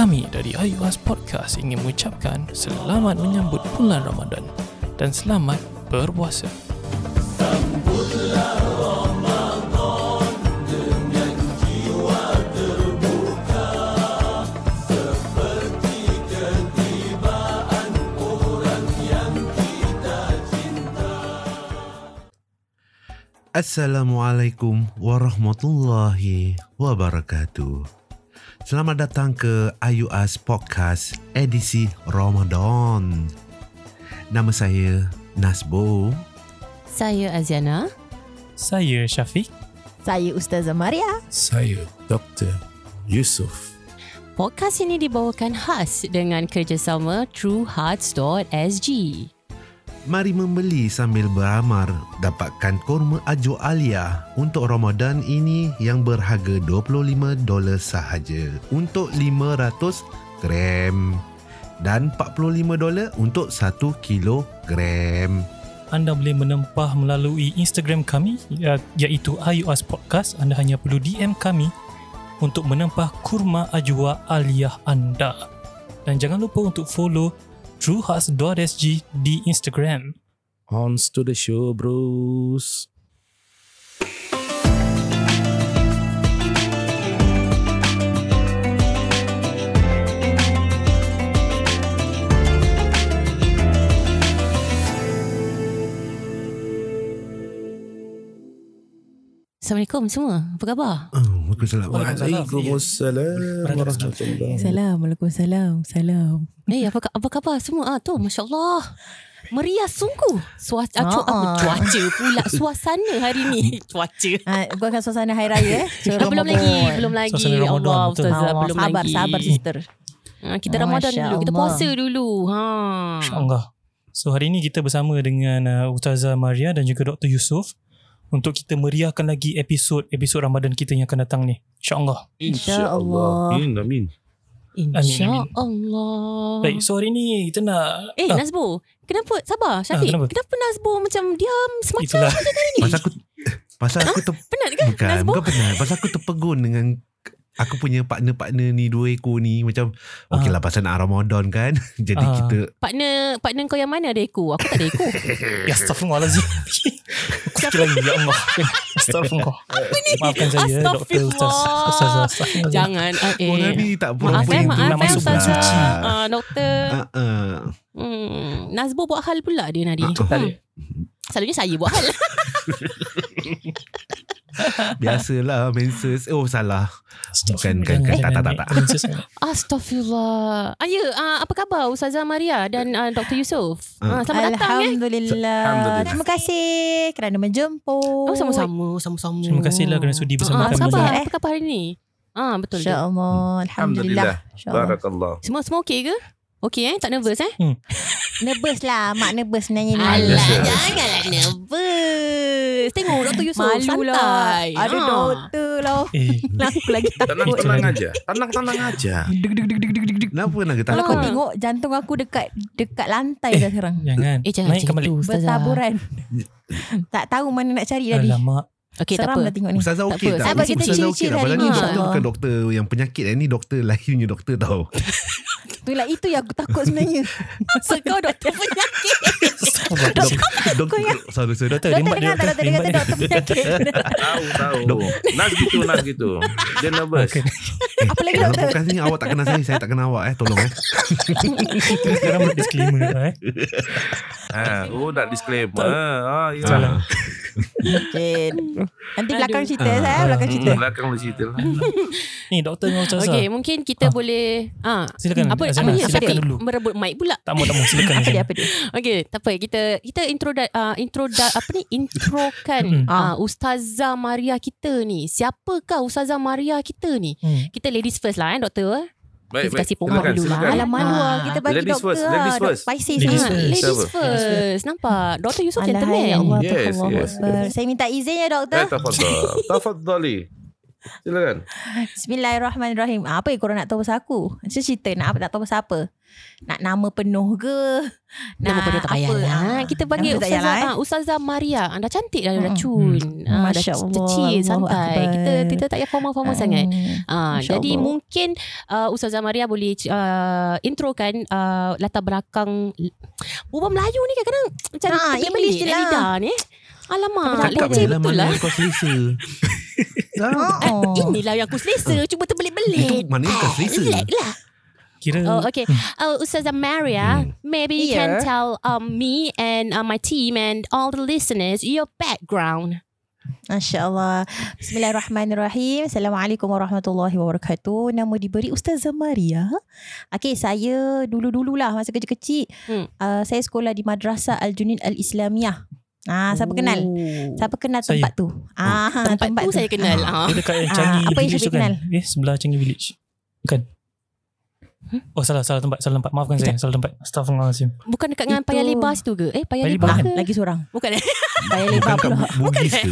Kami dari IUS Podcast ingin mengucapkan selamat menyambut bulan Ramadan dan selamat berpuasa. Assalamualaikum warahmatullahi wabarakatuh. Selamat datang ke IUS Podcast edisi Ramadan. Nama saya Nasbo. Saya Aziana. Saya Syafiq. Saya Ustazah Maria. Saya Dr. Yusof. Podcast ini dibawakan khas dengan kerjasama TrueHearts.sg. Mari membeli sambil beramal dapatkan kurma Ajo Alia untuk Ramadan ini yang berharga 25 dolar sahaja untuk 500 gram dan 45 dolar untuk 1 kilogram. Anda boleh menempah melalui Instagram kami ia- iaitu IUS Podcast. Anda hanya perlu DM kami untuk menempah kurma ajwa aliyah anda. Dan jangan lupa untuk follow truehearts.sg di Instagram. On to the show, bros. Assalamualaikum semua. Apa khabar? Oh, Waalaikumsalam. Waalaikumsalam warahmatullahi Assalamualaikum. Salam. Salam. Eh, apa apa khabar semua? Ah, tu masya-Allah. Meriah sungguh. Suaca cu, Ah, apa, ah. cuaca pula suasana hari ni. Cuaca. Ha, bukan suasana hari raya eh. Ah, belum lagi, belum lagi. Suasana Ramadan, Allah, betul. Ustazah, Allah, belum sabar, lagi. sabar sister. Ah, kita Oh, Ramadan Masya dulu, kita Allah. puasa dulu. Ha. InsyaAllah. So hari ini kita bersama dengan uh, Ustazah Maria dan juga Dr. Yusof untuk kita meriahkan lagi episod-episod Ramadan kita yang akan datang ni. InsyaAllah. InsyaAllah. Amin, amin. Insya-Allah. Baik, so hari ni kita nak... Eh, Ah, Nazbo. Kenapa? Sabar, Syafiq. kenapa? kenapa Nazbo macam diam semacam Itulah. Pasal aku pasal aku ter, penat ke bukan Nazbo? bukan penat. Pasal aku terpegun dengan aku punya partner-partner ni dua ekor ni macam okey lah pasal nak Ramadan kan. Jadi Ah. kita Partner partner kau yang mana ada ekor? Aku tak ada ekor. Ya astagfirullahalazim. Fikir lagi ya Allah. Astagfirullah. Maafkan saya Dr. Ustaz. Astagfirullahalazim. Jangan. orang Eh. ni tak Maaf berapa eh, yang maaf eh, masuk bulan Ustazah. suci. Ah, doktor. Ah, ah. Hmm, Nazbo buat hal pula dia Nadi. Tak ada. Hmm. Selalunya saya buat hal. Biasalah menses. Oh salah. Bukan, bukan, bukan. Tak, tak, tak, tak. Astaghfirullah. Ah, ya, ah, apa khabar Ustazah Maria dan ah, Dr. Yusof? Ah, selamat datang eh. Alhamdulillah. Alhamdulillah. Terima kasih kerana menjemput. Oh, sama-sama, sama-sama. Terima kasihlah kerana sudi bersama apa kami. khabar? Eh. Apa khabar hari ni? Ah, betul. InsyaAllah. Alhamdulillah. InsyaAllah. Barakallah. Semua semua okey ke? Okey eh, tak nervous eh? Nervous lah. Mak nervous sebenarnya ni. Alah, janganlah nervous. Tengok Dr. Yusof Malu lah. santai. Ada Ah. doktor lah. Eh, Aku lagi takut. Tenang-tenang aja. Tenang-tenang aja. Kenapa nak kita Kalau kau tengok jantung aku dekat dekat lantai dah sekarang. jangan. Eh, jangan tu, Ustazah. Bertaburan. tak tahu mana nak cari tadi. Alamak. Okey, tak Seram apa. dah tengok ni. Ustazah Tak okey apa. tak? Sabar, kita Ustazah okey chill-chill tak? Padahal hari ni ni. doktor Ah. bukan doktor yang penyakit eh. Ni doktor lain punya doktor tau. Itulah itu yang aku takut sebenarnya. So, kau doktor penyakit. Doktor, sorry, sorry. Doktor, Doktor rimbat dia. dengar tak doktor kata dia. doktor penyakit. Tahu, tahu. Nas gitu, nas gitu. Dia nervous. Apa lagi Dalam doktor? podcast ni awak tak kenal saya, saya tak kenal awak eh. Tolong eh. Sekarang buat disclaimer eh. Ha, oh, nak disclaimer. Ah, ya. Salah. Okay. Nanti belakang Aduh. cerita saya, belakang Hmm, cerita. belakang lu cerita lah. Ni doktor dengan Ustazah. Okey, mungkin kita Ah. boleh ah Silakan. apa apa Azana, ni silakan Syafiq dulu. merebut mic pula. Tak mau, tak mau. Silakan. Apa dia apa dia? Okey, tak apa. Kita kita intro da, uh, intro da, apa ni introkan Mm. uh, Ustazah Maria kita ni. Siapakah Ustazah Maria kita ni? Hmm. Kita ladies first lah eh doktor. Baik, Kita baik. kasih Silakan, dulu lah. Alah malu lah kita bagi Ladies doktor first, ladies Dok- first. Paiseh Ladies sangat. Ah, first. ladies first. Nampak? Dr. Yusof Alah, gentleman. ya Allah, Yes, yes, Akbar. Saya minta izin ya Eh, doktor. tafadhal. Tafadhali. Silakan. Bismillahirrahmanirrahim. Ah, Apa yang korang nak tahu pasal aku? Saya cerita nak, nak tahu pasal apa? Nak nama penuh ke Nama Nak penuh tak payah apa, lah. ah. Kita panggil Nama tak Ustazah, lah, eh. ah, Ustazah Maria. Anda cantik dah, dah cun. Ah, Masya dah kecil, santai. Akbar. Kita kita tak payah formal-formal sangat. Hmm. Ah, Masya jadi Allah. mungkin uh, Ustazah Maria boleh uh, introkan uh, latar belakang Berbual Melayu ni kadang-kadang macam Ah, terbelit-belit English je lah. lidah ni. Alamak, Cakap leceh je lah betul mana lah. yang kau selesa. Ah, Oh. Inilah yang aku selesa. Cuba terbelit-belit. Itu mana yang kau selesa. Relax lah. Kira Oh, okay. Uh, Ustazah Maria, Hmm. maybe you can tell um, me and uh, my team and all the listeners your background. Masya Allah. Bismillahirrahmanirrahim. Assalamualaikum warahmatullahi wabarakatuh. Nama diberi Ustazah Maria. Okey, saya dulu-dululah masa kecil-kecil. Hmm. Uh, saya sekolah di Madrasah Al-Junid Al-Islamiyah. Ah, siapa kenal? Oh. Siapa kenal Saya. tempat tu? Ah, Tempat, tu saya kenal. Ah. Dia dekat yang Ah, Changi apa yang tu kan kenal? Eh sebelah Changi Village Bukan Oh salah salah tempat Salah tempat Maafkan saya Salah tempat Astaghfirullahaladzim Bukan dekat dengan Paya Lebar situ ke? Eh, Paya Lebar ke? Ah, lagi seorang. Bukan eh? Paya lebar Bukan pula. Bu- Bugis ke?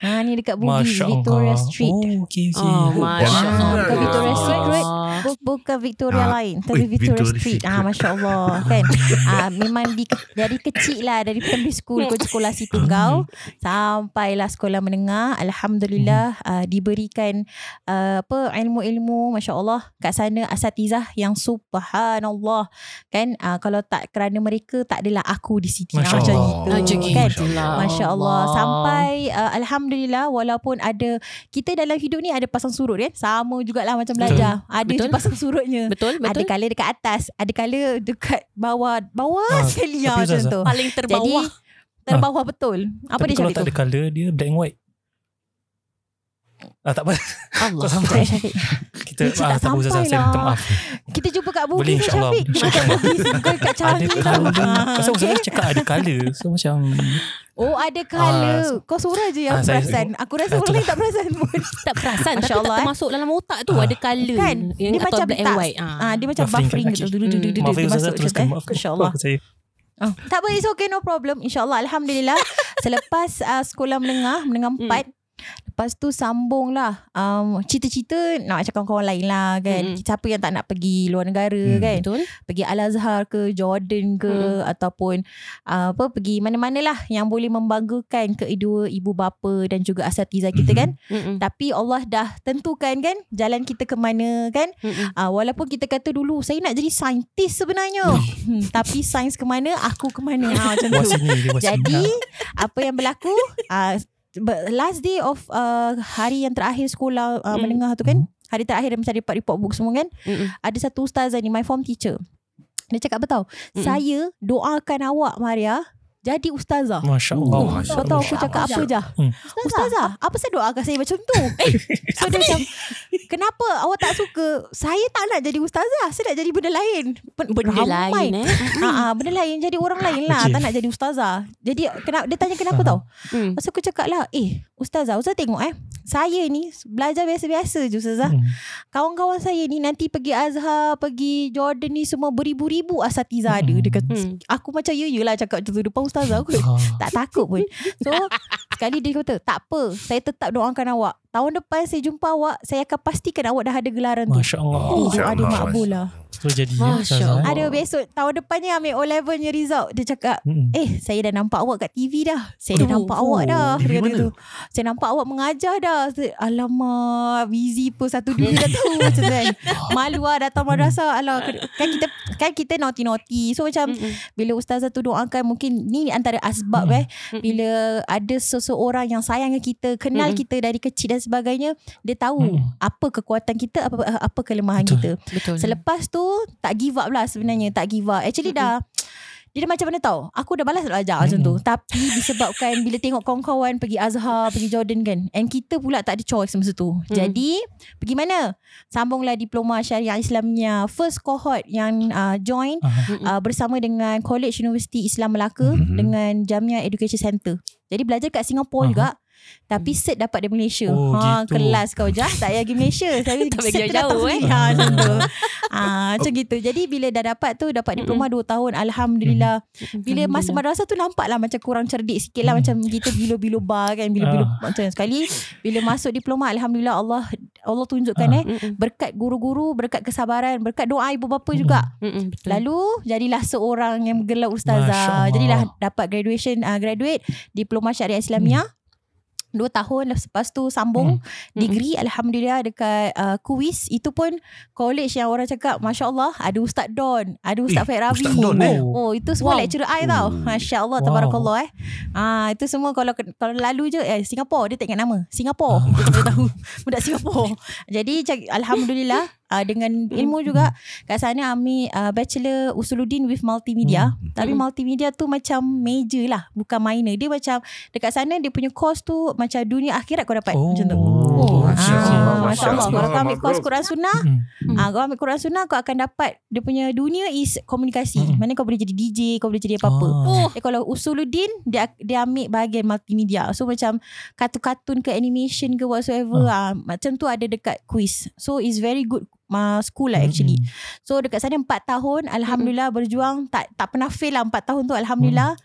Ah, ni dekat Bugis, Victoria Street. Oh okay, okay. Oh, Masya Masya Allah. Allah. Bukan Victoria Street, Road. Bu- Bukan Victoria Ah, lain Tapi Victoria, Victoria Street. Ah, Masya Allah kan? Ah, Memang di, dari kecil lah Dari primary school Kau sekolah situ kau Sampailah sekolah menengah Alhamdulillah ah, Diberikan ah, apa ilmu-ilmu Masya Allah Kat sana asatizah yang subhanallah Kan? Ah, Kalau tak kerana mereka Tak adalah aku di situ. Masya Macam Allah. itu Macam kan? gitu lah. Masya Allah. Sampai uh, Alhamdulillah Walaupun ada Kita dalam hidup ni Ada pasang surut kan Sama jugalah macam belajar. Ada Betul. je pasang surutnya. Betul, Ada betul. kala dekat atas Ada kala dekat bawah Bawah Ah, sekali macam tu. Paling Jadi terbawah. Terbawah betul. Apa Tapi dia kalau Syafiq tak tu ada colour Dia black and white Ah tak apa Allah. Kau sampai Kita Dia ah, tak apa sampai Saya minta lah. maaf Kita jumpa kat Boleh Bugis insyaAllah Syafiq Dia kat Bugis Bukan kat Ada Ah. Pasal Ustazah cakap ada colour So macam Oh ada colour Ah, Kau seorang je yang ah, saya- perasan Aku rasa Ah, orang lain tak perasan pun tak perasan Masya tapi Allah, tak eh. termasuk dalam otak tu Ah. ada colour Kan yang Dia macam black and tak white ah. ah, Dia macam Buffering Maaf ya Ustazah masuk Teruskan tu. Maafkan InsyaAllah maafkan saya Oh, tak apa, it's okay, no problem. InsyaAllah, Alhamdulillah. Selepas uh, sekolah menengah, menengah Hmm. Lepas tu sambung lah. Um, cita-cita nak macam kawan-kawan lain lah kan. Mm-mm. Siapa yang tak nak pergi luar negara Hmm. kan. Betul? Pergi Al-Azhar ke, Jordan ke, Mm-mm. ataupun uh, apa pergi mana-mana lah yang boleh membanggakan kedua ibu bapa dan juga asatizah kita Mhm. kan. Mm-mm. Tapi Allah dah tentukan kan jalan kita ke mana kan. Mm-mm. Uh, walaupun kita kata dulu saya nak jadi saintis sebenarnya. hmm, tapi sains ke mana, aku ke mana. Ha, macam tu. Jadi apa yang berlaku uh, last day of uh, hari yang terakhir sekolah uh, Mm. menengah tu kan. Hari terakhir dan mencari report book semua kan. Mm-mm. Ada satu ustazah ni my form teacher. Dia cakap betul. Mm-mm. Saya doakan awak Maria jadi ustazah. Masya Oh, Allah Masya Kau tahu Allah. aku cakap apa je? Hmm. Ustazah, apa saya doakan saya macam tu? Eh, so dia macam, kenapa awak tak suka? Saya tak nak jadi ustazah. Saya nak jadi benda lain. Benda ramai. lain eh. Ah, ah, benda lain jadi orang lain lah Okay. tak nak jadi ustazah. Jadi kenapa dia tanya kenapa Faham. tau? Hmm. Masa aku cakap lah, eh ustazah, ustazah tengok eh. Saya ni belajar biasa-biasa je ustazah. Hmm. Kawan-kawan saya ni nanti pergi Azhar, pergi Jordan ni semua beribu-ribu asatizah ada. Dia kata, Hmm. aku macam ya lah cakap macam tu depan ustazah aku. Ah. tak takut pun. So, sekali dia kata, tak apa, saya tetap doakan awak. Tahun depan saya jumpa awak, saya akan pastikan awak dah ada gelaran tu. Masya Allah Oh, Masya doa dia Allah, makbul Masya lah. So jadi ya, Masya Allah. Ada besok, tahun depannya ambil O-level punya result. Dia cakap, Mm-mm. Eh saya dah nampak awak kat TV dah Saya dah Oh, nampak oh. awak dah TV Dia mana? tu Saya nampak awak mengajar dah Alamak Busy pun satu dunia dah tahu Macam tu kan Malu lah datang madrasah Alah Kan kita Kan kita naughty-naughty So macam Mm-mm. Bila ustazah tu doakan Mungkin ni antara asbab Mm. eh Bila ada seseorang yang sayang kita Kenal Mm-mm. kita dari kecil dan sebagainya Dia tahu Mm. Apa kekuatan kita Apa apa kelemahan Betul. kita. Betul. Selepas tu Tak give up lah sebenarnya Tak give up. Actually dah Dia macam mana tau Aku dah balas belajar macam tu. Tapi disebabkan Bila tengok kawan-kawan Pergi Azhar Pergi Jordan kan And kita pula tak ada choice masa tu. Jadi Pergi mana? Sambunglah diploma syariah Islamnya. First cohort yang uh, join Ah. uh, Bersama dengan College University Islam Melaka Mhm. Dengan Jamia Education Center Jadi belajar kat Singapura Aha. juga Tapi cert dapat dari Malaysia. Oh, ha, gitu. Kelas kau jah tak payah pergi Malaysia. Tapi Tak pergi cert tu jauh, datang eh. Ha, macam tu. Ha, macam gitu. Jadi bila dah dapat tu, dapat diploma 2 tahun. Alhamdulillah. Bila masuk madrasah tu nampak lah macam kurang cerdik sikit lah. Hmm. Macam kita bilo-bilo bar kan. Bilo-bilo Ah. macam sekali. Bila masuk diploma, Alhamdulillah Allah Allah tunjukkan Ah. eh. Berkat guru-guru, berkat kesabaran, berkat doa ibu bapa juga. Lalu jadilah seorang yang bergelar Masya ustazah. Jadilah dapat graduation uh, graduate diploma syariah Islamiah. Dua tahun lepas tu sambung degree alhamdulillah dekat uh, Kuis itu pun college yang orang cakap masya-Allah ada ustaz Don, ada ustaz Eh, Faik Rabi. Ustaz Don, eh? Oh itu semua Wow. lecturer I tau. Oh. Masya-Allah Wow. tabarakallah eh. Ah itu semua kalau kalau lalu je eh Singapura dia tak ingat nama. Singapura. Ah. Kita tahu budak Singapura. Jadi alhamdulillah uh, dengan ilmu juga kat sana ambil uh, bachelor Usuluddin with multimedia. Hmm. Tapi multimedia tu macam major lah, bukan minor. Dia macam dekat sana dia punya course tu macam dunia akhirat kau dapat Oh. macam tu. Oh, Masya Ah, Allah, Masya Masya Allah. Kalau kau ambil course. Quran Sunnah, Mm. ah, kau ambil Quran Sunnah, kau akan dapat dia punya dunia is komunikasi. Mm. Mana kau boleh jadi DJ, kau boleh jadi apa-apa. Ah. Eh, kalau Usuluddin dia dia ambil bahagian multimedia. So macam kartun-kartun ke animation ke whatsoever ah. macam tu ada dekat quiz. So it's very good uh, school lah actually. Mm-mm. So dekat sana 4 tahun alhamdulillah berjuang tak tak pernah fail lah 4 tahun tu alhamdulillah.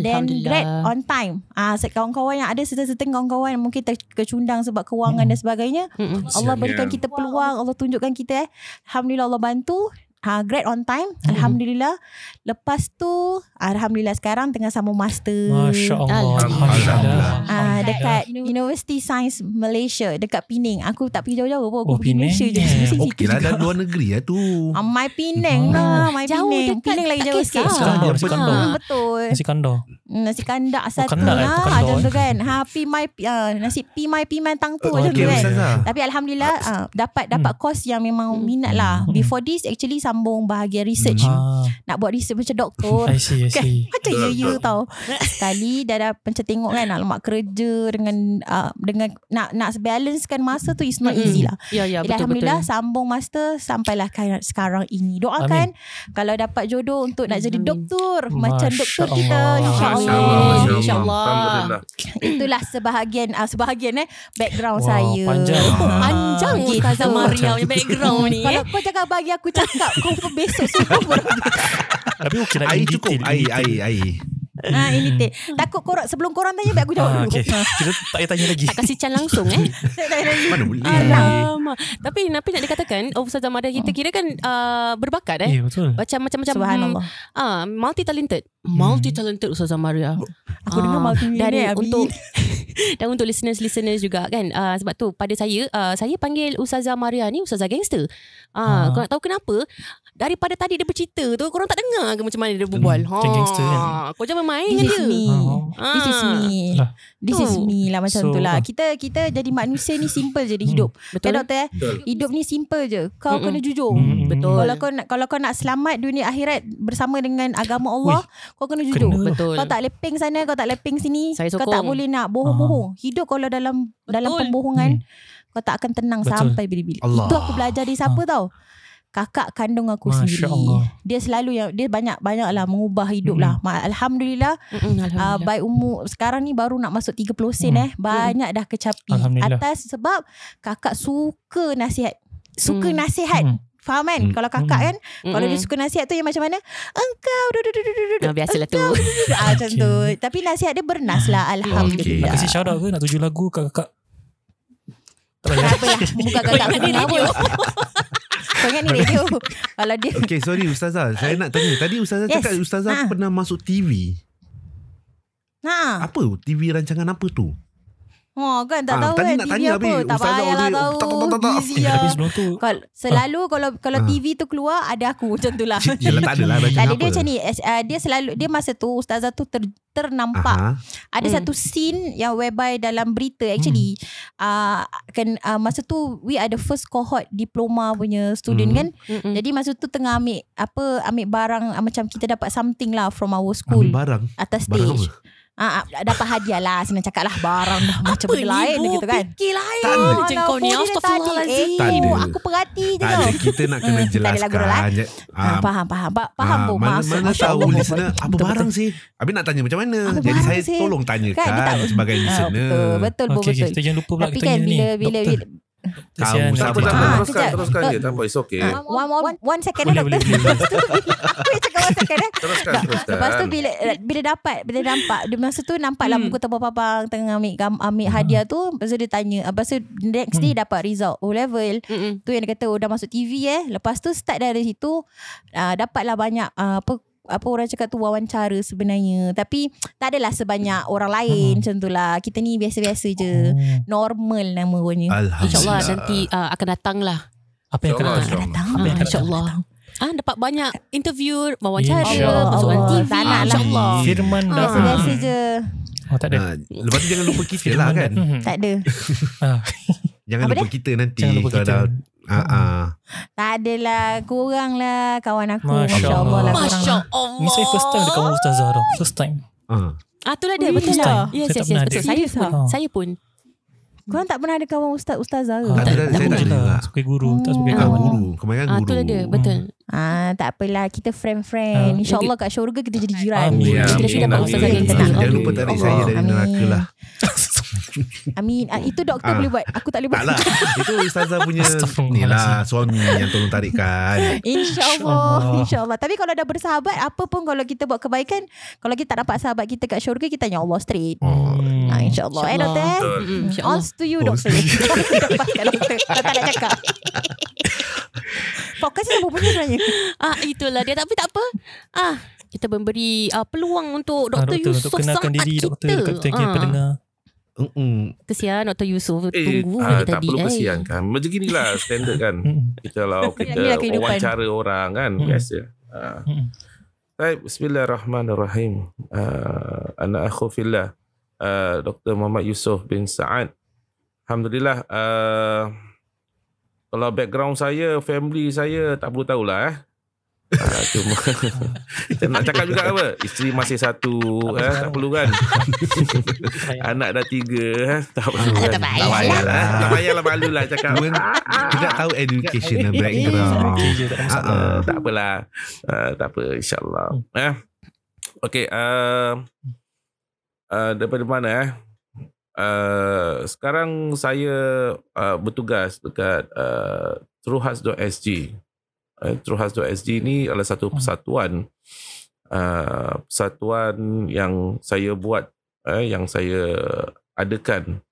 Then grad on time. Ah uh, kawan-kawan yang ada serta-serta kawan-kawan yang mungkin terkecundang sebab kewangan dan sebagainya. Mm-mm. Allah berikan Kesian. kita peluang, Allah tunjukkan kita eh. Alhamdulillah Allah bantu. Ha, grad on time Alhamdulillah Lepas tu Alhamdulillah sekarang Tengah sambung master Masya Allah. Alhamdulillah. Alhamdulillah. Ah, dekat University Science Malaysia dekat Penang. Aku tak pergi jauh-jauh pun. Aku Oh, pergi Penang. Malaysia je. Okey lah dah luar negeri lah tu. Ah, my Penang lah, my Jauh Penang. dekat Penang lagi jauh sikit. Nasi kandar, Ah, nasi betul. Hmm. Nasi kandar. Hmm, Nasi kandak satu kandak, eh, lah. kandak, Macam eh. tu kan. Ha, pi my uh, nasi pi my pi my tang tu Oh, macam Okey tu kan. Ustazah. Tapi alhamdulillah uh, dapat dapat course yang memang minat lah. Hmm. Before this actually sambung bahagian research. Ah, Nak buat research macam doktor. I see, I Kan? see. Macam ya ya tau Sekali dah dah Macam tengok kan Alamak kerja Dengan uh, Dengan Nak nak balancekan masa tu Is not easy lah Ya, ya, betul, Alhamdulillah betul. Sambung master Sampailah kan sekarang ini Doakan Kalau dapat jodoh Untuk nak jadi Amin. doktor Macam Masya doktor kita Allah. InsyaAllah Amin. InsyaAllah. Alhamdulillah. Itulah sebahagian uh, Sebahagian eh Background Wow, saya panjang. Panjang Gitu. Ustazah Maria punya background ni. Kalau eh. kau jangan bagi aku cakap Confirm besok subuh pun Tapi okey lah. Air cukup. Air, air, air. ha, Ini teh Takut korang Sebelum korang tanya Baik aku jawab Ah, dulu okay. Kita tak payah tanya lagi. Tak kasih can langsung eh. Tak tanya lagi Mana boleh. Alamak. Tapi Napi nak dikatakan oh, Ustazah Maria kita kira kan uh, berbakat eh. Eh, betul. Macam macam-macam Subhanallah ah multi talented. Multi talented Ustazah Maria. Aku dengar Ah, multi-millionaire, dan untuk dan untuk listeners-listeners juga kan uh, sebab tu pada saya uh, saya panggil Ustazah Maria ni Ustazah gangster. Ah, Ah. kau nak tahu kenapa? Daripada tadi dia bercerita tu korang tak dengar ke macam mana dia berbual. Hmm, macam gangster kan? Kau jangan main This dengan is dia. me Oh. This is me Lah. This is Tu. me lah Macam So, tu lah ah. Kita kita jadi manusia ni Simple je di Hmm. hidup Betul. Kan doktor eh Betul. Hidup ni simple je Kau Mm-mm. kena jujur Hmm, Betul. Kalau kau nak kalau kau nak selamat dunia akhirat bersama dengan agama Allah, kau kena jujur. Kena. Betul. Kau tak lepeng sana, kau tak lepeng sini. Saya kau sokong. tak boleh nak bohong-bohong. Hidup kalau dalam dalam Betul. pembohongan, kau tak akan tenang Betul. sampai bila-bila. Allah. Itu aku belajar dari siapa tau? Kakak kandung aku Masya sendiri. Allah. Dia selalu yang dia banyak-banyak lah mengubah hidup Mm. lah. Alhamdulillah Mm-mm, uh, Alhamdulillah. baik umur sekarang ni baru nak masuk 30 sen Hmm. eh. Banyak dah kecapi. Alhamdulillah. Atas sebab kakak suka nasihat. Suka Hmm. nasihat. Hmm. Faham kan? Hmm. Kalau kakak Hmm. kan, kalau dia Mm-mm. suka nasihat tu yang macam mana? Engkau du, du, du, du, du, du. Ah, biasalah tu. Ah, macam Okay. tu. Tapi nasihat dia bernas lah. Nak Alhamdulillah. kasih shout out ke Nak tuju lagu kat kakak Tak payah lah. Buka Kau kakak ingat kenapa? Kau ingat ni radio. Kalau dia Okay sorry Ustazah Saya nak tanya Tadi Ustazah Yes. cakap Ustazah Ha. pernah masuk TV Ha. Apa TV rancangan apa tu Oh kan tak Ah, tahu tadi kan TV tanya apa. habis, Tak payahlah tahu. tak, tak, tak, tak. Busy Eh, lah. tapi sebelum tu Kalau selalu kalau kalau Ah. TV tu keluar ada aku macam tu lah. Yelah tak adalah Tak ada dia macam ni uh, Dia selalu Dia masa tu Ustazah tu ter, ternampak Aha. Ada Hmm. satu scene Yang whereby dalam berita Actually uh, kan, uh, Masa tu We are the first cohort Diploma punya student Hmm. kan Mm-mm. Jadi masa tu tengah ambil Apa Ambil barang uh, Macam kita dapat something lah From our school Ambil barang Atas Barang stage apa Ah, ah, dapat hadiah lah Senang cakap lah Barang dah macam benda lain gitu kan Fikir lain. Tak ada. Macam kau ni. Astaghfirullahaladzim. Eh, Tak ada. Aku perhati je Tak tau ada kita nak kena Hmm, jelaskan. lah, je. Ah, Ah, faham, faham. Faham ah, mana, Maksud- mana Masya tahu listener apa Betul, barang sih. Habis nak tanya macam mana. Apa Jadi saya sih? tolong tanyakan Kan, sebagai Ah, listener. Betul, betul, okay, betul. kita jangan lupa pula Tapi kita kan tanya bila, ni. bila, doktor. bila, Kesian Kamu Tak apa, nanti. tak Ah, apa. Teruskan, teruskan je. Tak apa, it's okay. Ah, one, one, one second Boleh, eh, boleh, doktor. boleh. Lepas tu bila Aku cakap one second eh. Teruskan, teruskan. Lepas tu bila bila dapat bila nampak dia masa tu nampak lah Hmm. muka tebal babang tengah ambil ambil hadiah tu lepas tu dia tanya lepas tu next day dapat result O level tu yang dia kata oh dah masuk TV eh lepas tu start dari situ uh, dapatlah banyak uh, apa apa orang cakap tu wawancara sebenarnya tapi tak adalah sebanyak orang lain Hmm. macam tu lah kita ni biasa-biasa je Oh. normal namanya Alhamdulillah. InsyaAllah nanti uh, akan datang lah. Apa yang akan datang? Apa yang akan InsyaAllah. Ah, dapat banyak interview, wawancara, masuk TV. Tak nak lah. InsyaAllah. Firman dah. biasa-biasa je Oh, tak ada. Ah, lepas tu jangan lupa kita lah kan. Mhm. tak ada Ah, Jangan Apa lupa kita nanti. Jangan lupa kalau kita. dah- Ah, ah. tak adalah kurang lah kawan aku Masya Masya Allah lah korang. Masya Allah. Ni saya first time dekat Ustazah tau. First time. Ah. Ah, tu lah dia. Ui, Betul lah. Yes, yes, yes. Betul. Saya pun. Ah. Saya pun. Korang tak pernah ada kawan ustaz ustazah ke? Ah, Tak tak, ada, tak, saya tak ada lah. lah. Sebagai guru, tak sebagai Ah, kawan. guru. Kemarin Ah, guru. tu lah dia. Betul. Ah, tak apalah kita friend-friend. Ah. InsyaAllah kat syurga kita jadi jiran. Amin. Kita amin, dapat amin. ustazah yang Ah, tenang. Jangan lupa tarik Allah. saya dari neraka lah. Amin. Ah, itu doktor Ah. boleh buat. Aku tak boleh buat. Tak lah. Itu Ustazah punya Astaghfirullahalazim. ni lah suami yang tolong tarikkan. InsyaAllah. InsyaAllah. Tapi kalau dah bersahabat, apa pun kalau kita buat kebaikan, kalau kita tak dapat sahabat kita kat syurga, kita tanya Allah straight. Oh. Hmm. Ah, InsyaAllah. Eh, doktor? eh? Betul. Mm-mm, All InsyaAllah. to you, Oh, doktor. Dapatkan doktor. Tak tak nak cakap. Podcast ni apa punya sebenarnya? Ah, itulah dia. Tapi tak apa. Ah, kita memberi uh, peluang untuk Ah, Dr. doktor, Yusof untuk kenalkan diri kita. doktor dekat kita Ah. pendengar. Mm-mm. Kesian Dr. Yusof Eh, tunggu ah, je tak tadi. perlu eh. kan. Macam inilah standard kan. Kita lah kita wawancara orang kan. Hmm. Biasa. Ah. Hmm. Baik, Bismillahirrahmanirrahim. Uh, anak aku fillah. Uh, Dr. Muhammad Yusof bin Sa'ad. Alhamdulillah. Uh, kalau background saya, family saya, tak perlu tahulah eh. Uh, cuma nak cakap juga apa Isteri masih satu eh, Tak perlu kan Anak dah tiga eh, Tak perlu kan Tak payah Tak payah lah lah. Tak payah lah malu lah cakap tidak tahu educational background. Okey je, tak. Ah, ah. Uh, tak apalah. Uh, tak apa insyaAllah. Eh? Okay. Uh, uh, daripada mana eh? Uh, sekarang saya uh, bertugas dekat uh, Truhas.sg. Uh, Truhas.sg ni adalah satu Hmm. persatuan uh, persatuan yang saya buat uh, yang saya adakan.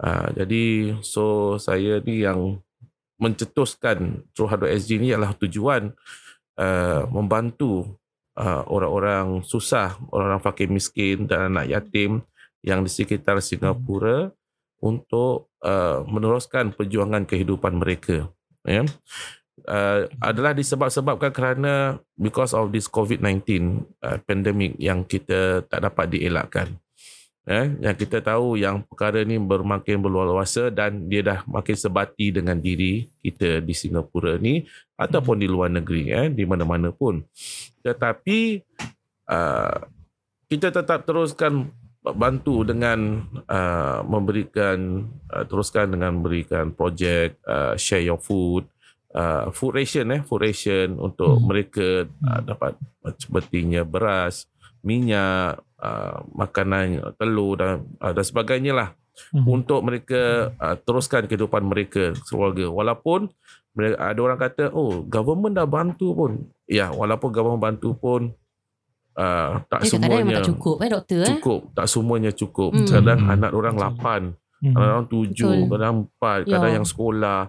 Uh, jadi so saya ni yang mencetuskan Truha.sg ni adalah tujuan uh, membantu uh, orang-orang susah, orang-orang fakir miskin dan anak yatim yang di sekitar Singapura untuk uh, meneruskan perjuangan kehidupan mereka. Ya. Uh, adalah disebab-sebabkan kerana because of this COVID-19 uh, pandemic yang kita tak dapat dielakkan eh, yang kita tahu yang perkara ni bermakin berluasa dan dia dah makin sebati dengan diri kita di Singapura ni ataupun di luar negeri eh, di mana-mana pun. Tetapi uh, kita tetap teruskan bantu dengan uh, memberikan uh, teruskan dengan memberikan projek uh, share your food uh, food ration eh food ration untuk Hmm. mereka uh, dapat sepertinya beras minyak uh, makanan telur dan uh, dan sebagainya lah Hmm. untuk mereka uh, teruskan kehidupan mereka keluarga walaupun mereka, ada orang kata oh government dah bantu pun ya walaupun government bantu pun uh, tak Eh, semuanya tak cukup eh doktor eh. cukup tak semuanya cukup Hmm. kadang Hmm. anak orang Betul. lapan Hmm. kadang orang tujuh Betul. kadang empat Ya. kadang yang sekolah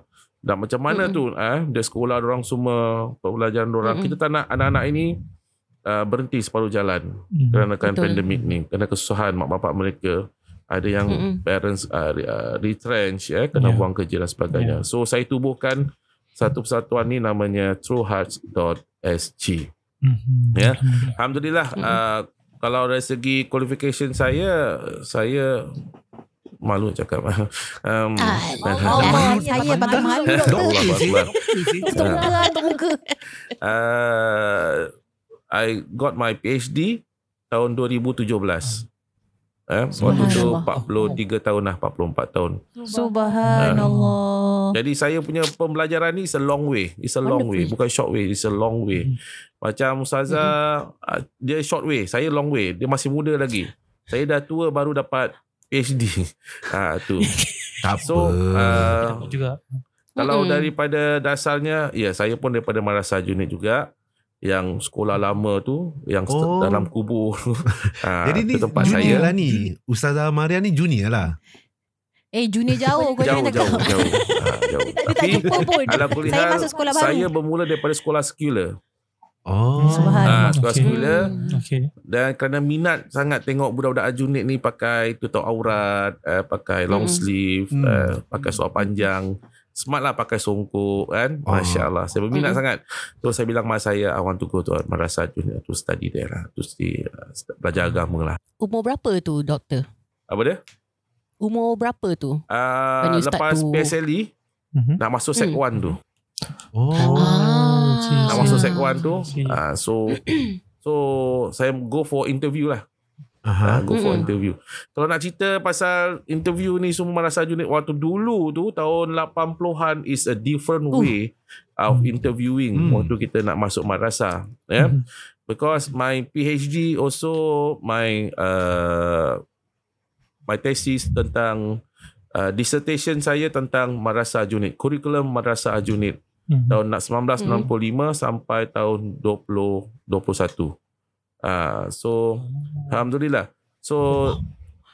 dan macam mana Mm-mm. tu eh dia sekolah orang semua pembelajaran orang Mm-mm. kita tak nak anak-anak ini uh, berhenti separuh jalan Hmm. kerana kan pandemik ni kerana kesusahan mak bapak mereka ada yang Mm-mm. parents uh, uh, retrench ya kena Ya. buang kerja dan sebagainya so saya tubuhkan satu persatuan ni namanya truehearts.sg Hmm. Ya. Alhamdulillah. Alhamdulillah Mm-mm. uh, kalau dari segi qualification saya saya malu cakap um, Ah, Oh, uh, saya patut malu doktor. Sih. Muka lah, tutup muka. uh, I got my PhD tahun 2017 Eh, waktu tu Subhanallah. 43 tahun lah, 44 tahun. Subhanallah. Jadi saya punya pembelajaran ni is a long way. It's a long way. Bukan short way. It's a long way. Hmm. Macam Ustazah, ah, dia short way. Saya long way. Dia masih muda lagi. Saya dah tua baru dapat PhD. ha, tu. Tak apa. So, uh, juga. kalau Mm-mm. daripada dasarnya, ya saya pun daripada Marasa Unit juga. Yang sekolah lama tu, yang Oh. dalam kubur. ha, Jadi ni tempat junior saya. lah ni. Ustazah Maria ni junior lah. Eh junior jauh kau Jauh, jangan jauh, cakap. jauh. Ha, jauh. Dia tak, dia tak jumpa pun. Saya masuk sekolah baru. saya bermula daripada sekolah sekular. Oh. Ah, sekolah Okay. sekular. Okay. Dan kerana minat sangat tengok budak-budak Ajunit ni pakai tutup aurat, uh, pakai long Hmm. sleeve, Hmm. uh, pakai seluar panjang. Smart lah pakai songkok kan. Oh. Masya Allah. Saya berminat Hmm. sangat. Terus saya bilang mak saya, I want to go to Madrasah Ajunit to study there lah. To study, uh, belajar agama lah. Umur berapa tu doktor? Apa dia? Umur berapa tu? Uh, lepas to- PSLE, Mhm. nak masuk sek Hmm. 1 tu. Oh. Ah. Okay. Nak masuk sek 1 tu. Okay. Uh, so, so saya go for interview lah. Aha. Ha, go for interview. Kalau nak cerita pasal interview ni semua Madrasah Unit waktu dulu tu tahun 80-an is a different Uh. way of Hmm. interviewing Hmm. waktu kita nak masuk madrasah ya. Yeah? Mhm. Because my PhD also my uh, my thesis tentang uh, dissertation saya tentang Madrasah Unit, kurikulum Madrasah Unit Mhm. tahun 1995 sampai tahun 2021. Ah, so alhamdulillah. So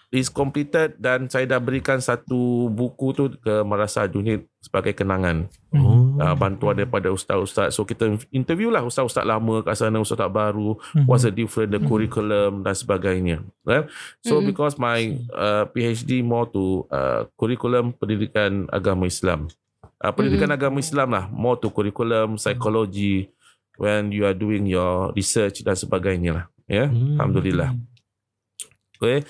is completed dan saya dah berikan satu buku tu ke Madrasah Junid sebagai kenangan. Mhm. Uh, bantuan daripada ustaz-ustaz. So kita interview lah ustaz-ustaz lama kat sana, ustaz baru, Mhm. what's the different the curriculum dan sebagainya. Right? So Mhm. because my uh, PhD more to uh, curriculum pendidikan agama Islam. Uh, pendidikan agama Islam lah, more to curriculum, psychology when you are doing your research dan sebagainya lah. Ya, yeah? Hmm. alhamdulillah. Okay.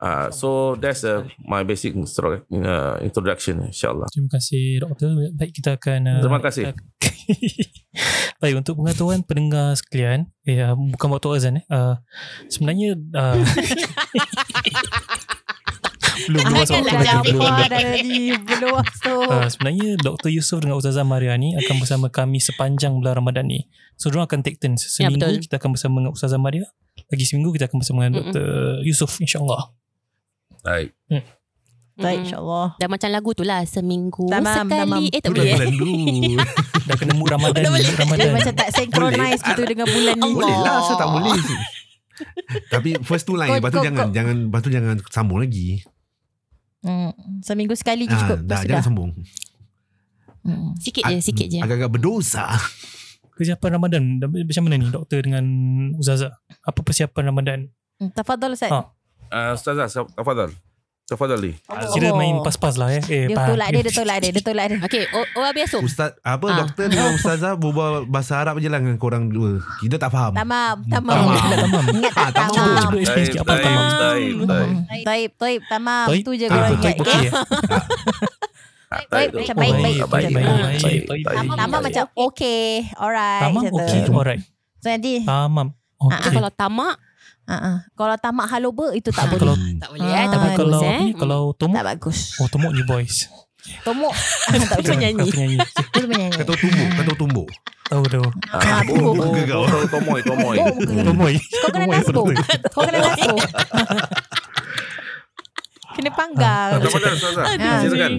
Uh, so that's uh, my basic instru- uh, introduction insyaallah. Terima kasih doktor. Baik kita akan uh, Terima kasih. Baik untuk pengetahuan pendengar sekalian, eh uh, bukan waktu azan eh. Uh, sebenarnya uh, belum belum masuk Akan waktu nak lagi, belum. dah tadi. Belum masuk. Uh, sebenarnya Dr. Yusof dengan Ustazah Maria ni akan bersama kami sepanjang bulan Ramadan ni. So, diorang akan take turns. Ya, Seminggu betul. kita akan bersama dengan Ustazah Maria. Lagi seminggu kita akan bersama dengan Mm-mm. Dr. Yusof insyaAllah. Baik. Baik Mm. insyaAllah. Dah macam lagu tu lah Seminggu Tamam, sekali tamam. Eh tak dah boleh eh. Dah kena mood Ramadan. Dah boleh. mood Ramadan. Dia macam tak synchronize gitu dengan bulan ni. boleh lah, Allah. saya tak boleh. Tapi first two line, lepas tu jangan, jangan, lepas tu jangan sambung lagi. Hmm, seminggu sekali je Ah, cukup. dah, jangan dah. sambung. Hmm. Sikit je Sikit je Agak-agak berdosa. Persiapan Ramadan macam mana ni doktor dengan Ustazah? Apa persiapan Ramadan? Hmm, Tafadhal Ustaz. Ah. Uh, Ustazah, tafadhal. Tafadhali. Kira Oh. main pas-pas lah eh. eh Dia faham. tolak dia, dia tolak dia, dia tolak dia. Okay o- Orang biasa Ustaz, apa Ah. doktor dengan ustazah berbual bahasa Arab je lah dengan korang dua. Kita tak faham. Tamam, tamam. Tamam. Tamam. Ingat Ah, tak tamam. tamam. Cuba explain sikit apa tamam. baik, baik. Taib, taib, tamam. Taib? Tu je korang ingat. Okey Okay. ya? Baik, macam baik, Oh, baik. Tamam macam okay. Alright. Tamam tu alright. So nanti Tamam. Ah, Okey. Kalau tamak uh, uh, kalau tamak haloba itu tak Ah, boleh. kalau Tak boleh eh Tak Ah, bagus kalau eh apa ni kalau tomok Tak bagus. oh tomok ni boys. Tomok tak boleh. Penyanyi. Kau penyanyi. Itu penyanyi. Kata tumbuk, kata tumbuk. Tahu tahu. Ah, tu. bu- bu- Muka kau. bu- Tomoy, tomoy. Kau. Tomoy. Kau kena nasko. doktor. Kau kena nasko. Kena panggang. Ah, Tafadhal, Ustazah. Aduh. Silakan.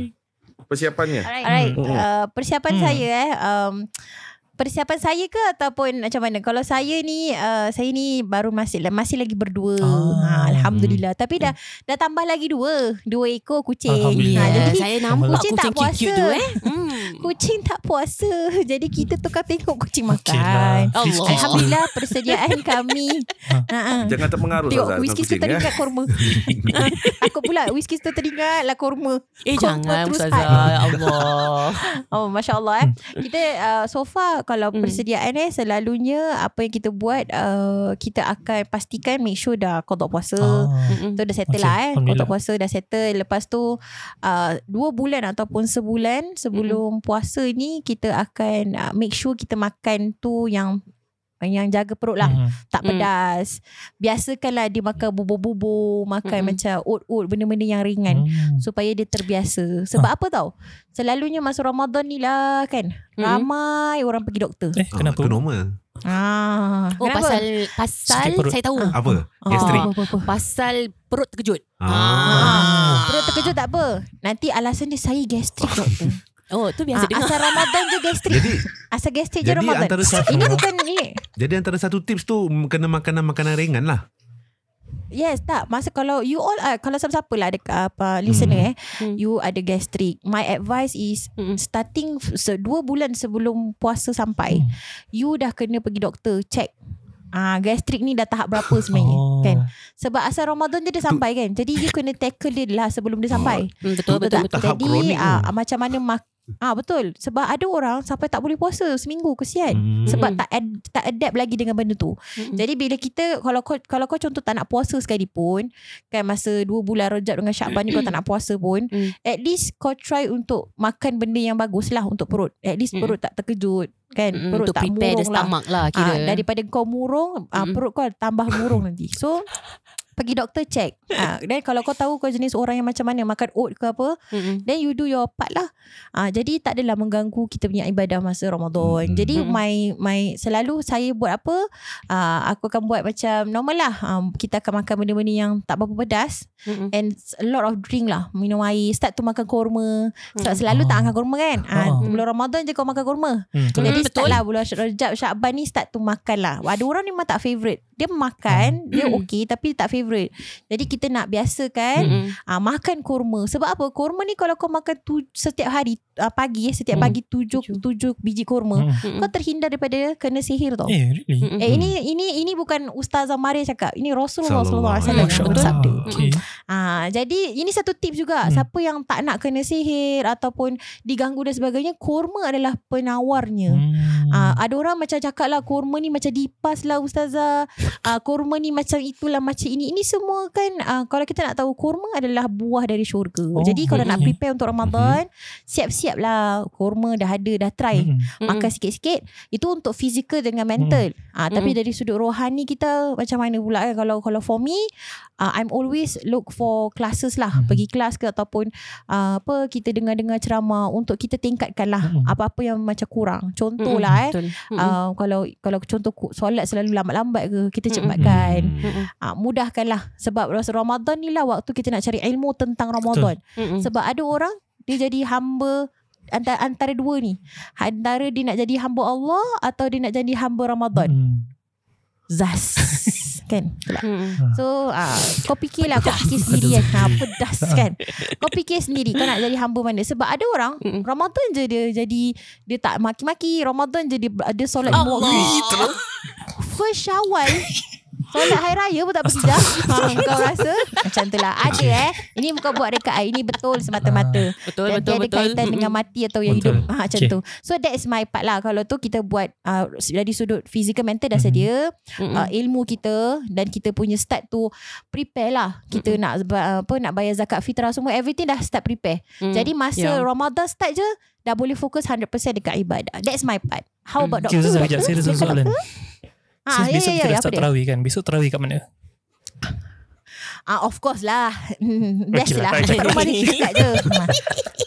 Persiapannya. Alright. Hmm. Uh, persiapan Hmm. saya eh um, persiapan saya ke ataupun macam mana? Kalau saya ni uh, saya ni baru masih masih lagi berdua. Ah. Ha, alhamdulillah. Tapi dah dah tambah lagi dua. Dua ekor kucing. Alhamdulillah. Ha, jadi saya nampak Kucing kucing tak puasa. cute tu eh. Hmm. kucing tak puasa. Jadi kita tukar tengok kucing lah. makan. Please, Allah. please. Alhamdulillah persediaan kami. Ha. ha. Jangan terpengaruh Tengok whisky tu kucing ya. teringat korma. Aku pula whisky tu teringat lah korma. Eh jangan terus Ustazah Ya Allah Oh Masya Allah eh Kita uh, so far Kalau Hmm. persediaan eh Selalunya Apa yang kita buat uh, Kita akan pastikan Make sure dah Kodok puasa Ah. Tu dah settle Okay, lah eh. Kodok puasa dah settle Lepas tu uh, Dua bulan ataupun sebulan Sebelum puasa ni Kita akan uh, Make sure kita makan tu Yang yang jaga perut lah. Hmm. Tak Hmm. pedas. Biasakanlah dia makan bubur-bubur, makan Mm-mm. macam oat-oat, benda-benda yang ringan. Hmm. Supaya dia terbiasa. Sebab apa tau? Selalunya masa Ramadan ni lah kan. Mm-mm. Ramai orang pergi doktor. Eh, kenapa? Ah, itu normal. Ah, Oh kenapa? pasal pasal saya tahu. Apa? Ah, Gastrik. apa, apa, apa. Pasal perut terkejut. Ah. Perut terkejut tak apa. Nanti alasan dia saya gastrik doktor. Oh tu biasa Ah, dengar. asal Ramadan je gastrik. Jadi Asal gastrik je jadi Ramadan. antara satu Ini bukan ini. jadi antara satu tips tu kena makanan makanan ringan lah. Yes, tak. Masa kalau you all uh, kalau siapa-siapa lah ada apa listener eh, Hmm. you ada gastrik. My advice is Mm-mm. starting se dua bulan sebelum puasa sampai, Hmm. you dah kena pergi doktor check. Ah, gastrik ni dah tahap berapa sebenarnya Oh. kan? Sebab asal Ramadan je dia sampai kan. Jadi you kena tackle dia lah sebelum dia sampai. Hmm, betul betul betul. Tahap Jadi kronik tu. ah, macam mana mak Ah betul sebab ada orang sampai tak boleh puasa seminggu kesian Hmm. sebab tak ad, tak adapt lagi dengan benda tu. Mm-mm. Jadi bila kita kalau kau kalau kau contoh tak nak puasa sekalipun kan masa 2 bulan Rajab dengan Syakban ni kau tak nak puasa pun Mm. at least kau try untuk makan benda yang bagus lah untuk perut. At least Mm. perut tak terkejut kan Mm-mm, perut untuk tak prepare the murung lah. stomach lah kira. Ah, daripada kau murung ah, Mm-mm. perut kau tambah murung nanti. So pergi doktor check. Ah, dan kalau kau tahu kau jenis orang yang macam mana makan oat ke apa, Mm-mm. then you do your part lah. Ah, jadi tak adalah mengganggu kita punya ibadah masa Ramadan. Hmm. Jadi my my selalu saya buat apa? Ah, aku akan buat macam normal lah. Um, kita akan makan benda-benda yang tak berapa pedas Mm-mm. and a lot of drink lah. Minum air, start tu makan kurma. Sebab Mm. selalu tak Ah. makan kurma kan? Ah, Ah. bulan Ramadan je kau makan kurma. Hmm. Hmm, Jadi start betul. lah bulan Rajab Syakban ni start tu makan lah. Ada orang ni memang tak favourite. Dia makan, dia Hmm. okey tapi tak favourite. Jadi kita nak biasakan Mm-mm. Ah makan kurma. Sebab apa? Kurma ni kalau kau makan tu, setiap hari uh, pagi eh, setiap Hmm. pagi tujuh, Tujuh. tujuh biji kurma. Hmm. Mm-mm. Kau terhindar daripada kena sihir tau. Eh, Eh, really? Mm-mm. ini ini ini bukan Ustazah Maria cakap. Ini Rasulullah Sallallahu alaihi wasallam bersabda. Okay. Ah jadi ini satu tips juga. Hmm. Siapa yang tak nak kena sihir ataupun diganggu dan sebagainya, kurma adalah penawarnya. Hmm. Ah, ada orang macam cakap lah kurma ni macam dipas lah ustazah. Ah, kurma ni macam itulah macam ini. Ini semua kan ah, kalau kita nak tahu kurma adalah buah dari syurga. Oh, Jadi kalau nak prepare untuk Ramadan, siap-siap lah kurma dah ada dah try. Hmm. Mm-mm. Makan sikit-sikit Itu untuk fizikal dengan mental ah, Tapi Mm. dari sudut rohani kita Macam mana pula kan Kalau kalau for me uh, I'm always look for classes lah Mhm. Pergi kelas ke ataupun uh, Apa Kita dengar-dengar ceramah Untuk kita tingkatkan lah Mhm. Apa-apa yang macam kurang Contoh Mm-mm. lah eh Betul. Uh, kalau kalau contoh solat selalu lambat-lambat ke kita cepatkan Hmm. Mm-mm. uh, mudahkanlah sebab Ramadan ni lah waktu kita nak cari ilmu tentang Ramadan Mm-mm. sebab ada orang dia jadi hamba antara, antara dua ni. Antara dia nak jadi hamba Allah atau dia nak jadi hamba Ramadan. Hmm. Zas. kan? Mm-mm. So ah, kau fikirlah kau fikir sendiri kan. Ha, pedas kan. Kau fikir sendiri kau nak jadi hamba mana. Sebab ada orang Mm-mm. Ramadan je dia jadi dia tak maki-maki. Ramadan je dia dia solat Allah. First Syawal Solat hari raya pun tak pergi dah ha, Kau rasa? Macam tu lah. Ada eh. Ini bukan buat rekaan Ini betul semata-mata. Betul dan betul tiada betul. kaitan Mm-mm. dengan mati atau yang Betul. hidup. Ha, macam Okay. tu. So that is my part lah. Kalau tu kita buat uh, dari sudut fizikal mental dah sedia. Mm-mm. uh, ilmu kita dan kita punya start tu prepare lah. Kita nak ba- apa nak bayar zakat fitrah semua. Everything dah start prepare. Mm. jadi masa Yeah. Ramadan start je dah boleh fokus 100% dekat ibadah. That's my part. How about Ustazah, sekejap. Saya ada satu soalan. Ah, Since ya, besok ya, kita ya, dah apa start dia? terawih kan. Besok terawih kat mana? Ah, of course lah. Best Okay lah, lah. tak Kat rumah ni kita cakap je.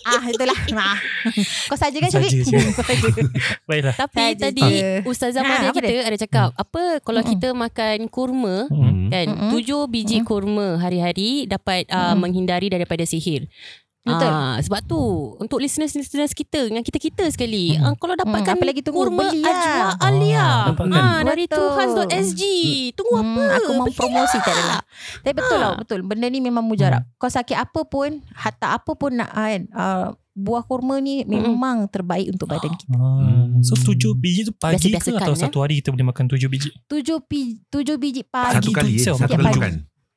ah, itulah. Ah. Kau saja kan Syafiq? Baiklah. Tapi Saja tadi je. Ustazah Ha, Maria kita ada cakap apa kalau Mm-mm. kita makan kurma Hmm. kan Mm-mm. tujuh biji Mm-mm. kurma hari-hari dapat uh, Mm-mm. menghindari daripada sihir. Betul. Ah, sebab tu untuk listeners-listeners kita dengan kita-kita sekali Hmm. ah, kalau dapatkan Hmm, apa lagi tunggu? kurma Beli lah. Ajwa Ah, Alia dapatkan. ah, dari Betul. tuhaz.sg. Tunggu apa? Hmm, aku mau Beli promosi tak adalah. Tapi betul Ha. lah, betul. Benda ni memang mujarab. Kau sakit apa pun, hatta apa pun nak kan, uh, buah kurma ni memang terbaik untuk badan kita. Ah, so tujuh biji tu pagi ke Biasa-biasakan, atau eh. satu hari kita boleh makan tujuh biji? Tujuh, pi, tujuh biji pagi. Satu kali eh, tu satu setiap kali pagi. makan.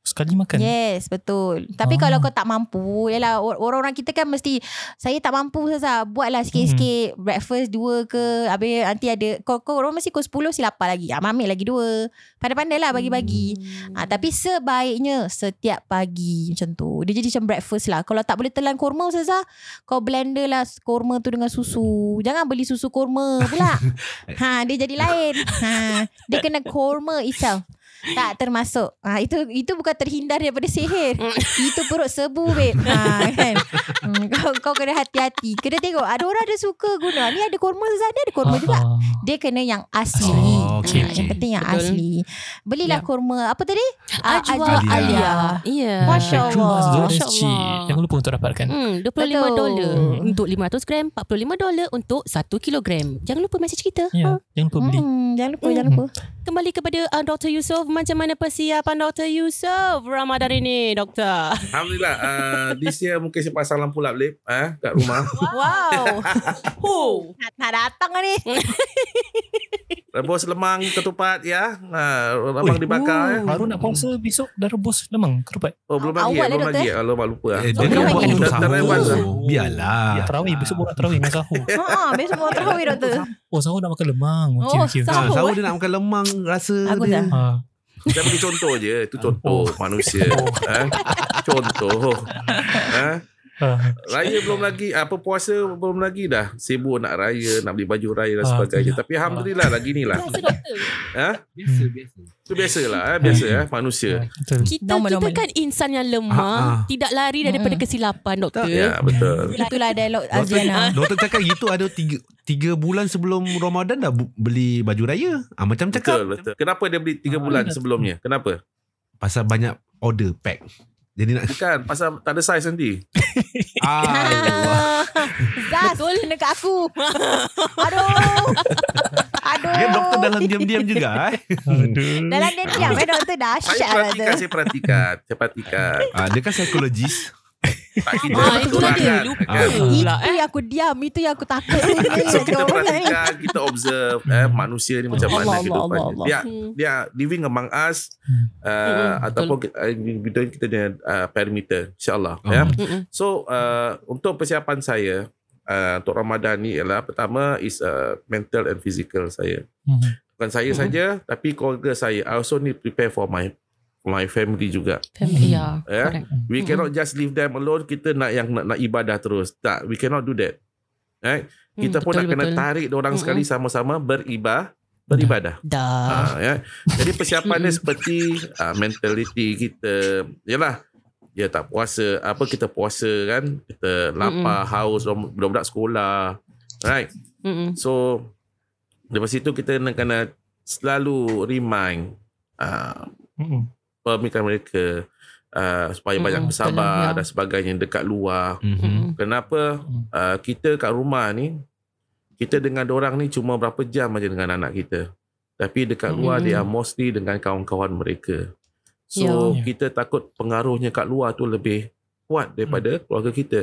Sekali makan. Yes, betul. Tapi Ah. kalau kau tak mampu, yalah or- orang-orang kita kan mesti saya tak mampu Sasa, buatlah sikit-sikit breakfast dua ke, habis nanti ada kau kau orang mesti kau 10 si lapar lagi. Ah, ambil lagi dua. Pandai-pandai lah bagi-bagi. Ah, tapi sebaiknya setiap pagi macam tu. Dia jadi macam breakfast lah. Kalau tak boleh telan kurma Ustazah, kau blender lah kurma tu dengan susu. Jangan beli susu kurma pula. ha, dia jadi lain. Ha, dia kena kurma itself. Tak termasuk. Ha, itu itu bukan terhindar daripada sihir. itu perut sebu babe. Ha, kan. Hmm, kau kau kena hati-hati. Kena tengok ada orang ada suka guna. Ni ada kurma Ustazah, dia ada kurma juga. Dia kena yang asli. Oh, okey, Ah, okey. Yang penting yang Betul. asli. Belilah Ya. kurma. Apa tadi? Ah, Ajwa Alia. Alia. Iya. Masya Allah. Masya Masya Allah. Jangan lupa untuk dapatkan. Hmm, 25 Betul. dolar untuk 500 gram, 45 dolar untuk 1 kilogram. Jangan lupa message kita. Ya, jangan lupa beli. Hmm, jangan lupa, Hmm. jangan lupa. Kembali kepada uh, Dr. Yusof. Macam mana persiapan Dr. Yusof Ramadan ini, Doktor? Alhamdulillah uh, This year mungkin saya pasang lampu lap-lip eh, Kat rumah Wow. Oh. nak, nak datang ni. Rebus lemang ketupat ya uh, Lemang Oi. dibakar eh. Baru nak puasa besok dah rebus lemang kerupat. Oh belum lagi Awal Belum lagi Alamak lupa lah Eh, dia Oh, dia buat untuk dah- dah dah. sahur. Biarlah. Ya, terawih. Besok buat terawih dengan sahur. Ha, besok mau terawih doktor. Oh, sahur nak makan lemang. Oh, okey. sahur. Ha, sahur dia nak makan lemang rasa dia. lah. Ha. Saya bagi contoh je Itu contoh manusia eh. Contoh eh. Ha. Raya belum lagi Apa puasa belum lagi dah Sibuk nak raya Nak beli baju raya dan Ah, sebagainya. Tapi Alhamdulillah lagi ni lah Biasa, Doktor. eh? Biasa, biasa. Itu biasa lah eh? Biasa eh? Manusia. Kita, kita kan insan yang lemah. Ah, ah. Tidak lari daripada kesilapan, Doktor. Ya betul Itulah dialog Aziana. doktor cakap gitu ada tiga, tiga bulan sebelum Ramadan dah beli baju raya. Ah, macam cakap. Betul betul Kenapa dia beli 3 bulan sebelumnya Kenapa Pasal banyak order pack. Jadi nak Bukan Pasal tak ada saiz nanti Allah. Zaz, Betul. kena kat aku. Aduh. Aduh. Dia doktor dalam diam-diam juga eh. Aduh. Dalam dia diam eh doktor Saya dahsyat lah perhatikan. Saya perhatikan Saya perhatikan Ah, dia kan psikologis. Tak kita Ah, kita itulah orang dia. Lupa kan? pula, Itu eh. yang aku diam Itu yang aku takut. So kita perhatikan Kita observe eh, Manusia ni macam Allah, mana Allah, kehidupan Allah, Allah. dia Hmm. Dia living among us Hmm. uh, Mm-mm, Ataupun kita, uh, kita, kita dia uh, perimeter InsyaAllah Oh. ya. So uh, Untuk persiapan saya uh, Untuk Ramadan ni ialah Pertama is uh, mental and physical saya Hmm. Bukan saya Mm-mm. saja Tapi keluarga saya I also need prepare for my My family juga Family, ya. Ya. Correct. We Mm-mm. cannot just leave them alone. Kita nak yang nak, nak ibadah terus. Tak, we cannot do that. Right? Kita Hmm, pun betul, nak kena betul. tarik orang Mm-mm. sekali sama-sama beribadah, beribadah. Dah. Ha, ya. Jadi persiapan dia seperti uh, mentality kita. Yalah. Ya tak puasa, apa kita puasa kan? Kita lapar, haus, orang- budak-budak sekolah. Right? Mm-mm. So lepas itu kita nak kena selalu remind uh, Mm-mm. Pemikiran mereka uh, supaya banyak betul lah, bersabar ya. dan sebagainya dekat luar. Mhm. Mm-mm. Kenapa Mm. uh, kita kat rumah ni kita dengan orang ni cuma berapa jam aja dengan anak kita. Tapi dekat luar Mm-mm. dia mostly dengan kawan-kawan mereka. So Ya. kita takut pengaruhnya kat luar tu lebih kuat daripada keluarga kita.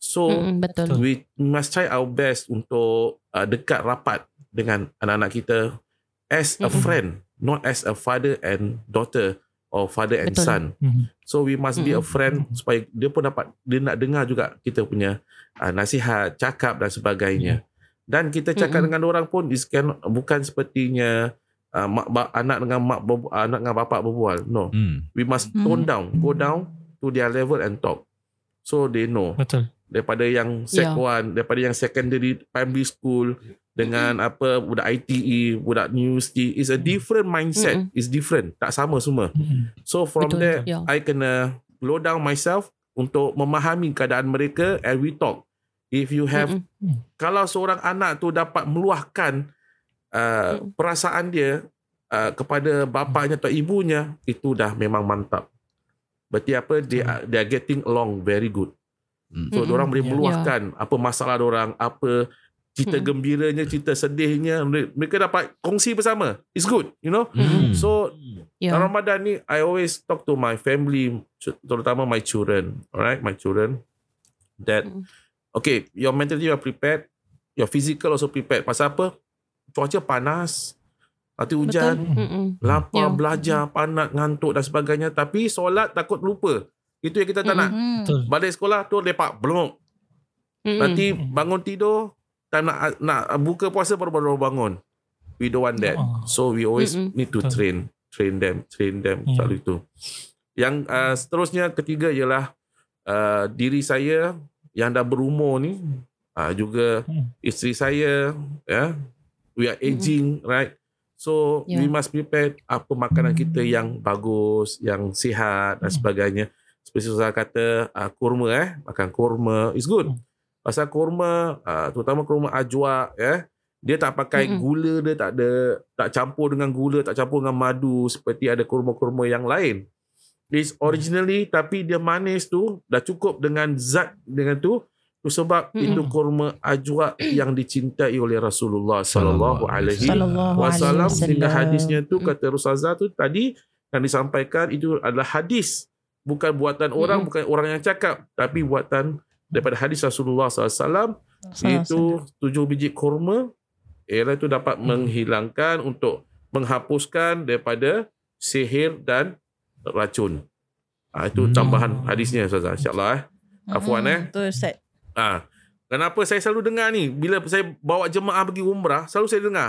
So Mm-mm, Betul. we must try our best untuk uh, dekat rapat dengan anak-anak kita as a Mm-mm. friend, not as a father and daughter or father and Betul. son. Mhm. So we must be a Mm-mm. friend supaya dia pun dapat dia nak dengar juga kita punya uh, nasihat, cakap dan sebagainya. Dan kita cakap Mm-mm. dengan orang pun is can, bukan sepertinya uh, mak ba, anak dengan mak berbu- anak dengan bapak berbual. No. Hmm. We must Mm. tone down, go down to their level and talk. So they know Betul. daripada yang sec Ya. 1 daripada yang secondary primary school dengan apa budak ITE budak university is a different mindset Mm-mm. is different tak sama semua Mm-mm. so from Betul, there ya. I kena slow down myself untuk memahami keadaan mereka and we talk if you have Mm-mm. kalau seorang anak tu dapat meluahkan uh, Mm. perasaan dia uh, kepada bapaknya atau ibunya itu dah memang mantap berarti apa they are, they are getting along very good Hmm. So Mm-mm. orang boleh Ya. meluahkan apa masalah orang, apa cerita Mm-mm. gembiranya, cerita sedihnya, mere- mereka dapat kongsi bersama. It's good, you know. Hmm. So Ya. Ramadan ni I always talk to my family, terutama my children, alright, my children that Mm. okay, your mentally you are prepared, your physical also prepared. Pasal apa? Cuaca panas. Nanti hujan, lapar, Ya. belajar, penat, ngantuk dan sebagainya. Tapi solat takut lupa. Itu yang kita tak nak. Hmm. Betul. Balik sekolah tu lepak, belum. Nanti bangun tidur, time nak nak buka puasa baru baru bangun. We don't want that. Oh. So we always Mm-mm. need to Betul. train, train them, train them Ya. selalu itu. Yang uh, seterusnya ketiga ialah uh, diri saya yang dah berumur ni uh, juga Hmm. isteri saya ya we are aging right so Ya. we must prepare apa makanan kita yang bagus yang sihat dan Hmm. sebagainya seperti saya kata uh, kurma eh makan kurma is good Hmm. Pasal kurma uh, terutama kurma ajwa ya dia tak pakai Mm-mm. gula dia tak ada tak campur dengan gula tak campur dengan madu seperti ada kurma-kurma yang lain is originally tapi dia manis tu dah cukup dengan zat dengan tu tu sebab Mm-mm. itu kurma ajwa yang dicintai oleh Rasulullah sallallahu alaihi wasallam sehingga hadisnya tu kata Rasulullah tu tadi yang disampaikan itu adalah hadis bukan buatan orang Mm-mm. bukan orang yang cakap tapi buatan daripada hadis Rasulullah SAW iaitu tujuh biji kurma ialah itu dapat menghilangkan untuk menghapuskan daripada sihir dan racun. Ah itu Hmm. tambahan hadisnya Ustazah. InsyaAllah eh. Afwan, eh. Betul Ustaz. Ah. Kenapa saya selalu dengar ni bila saya bawa jemaah pergi umrah, selalu saya dengar.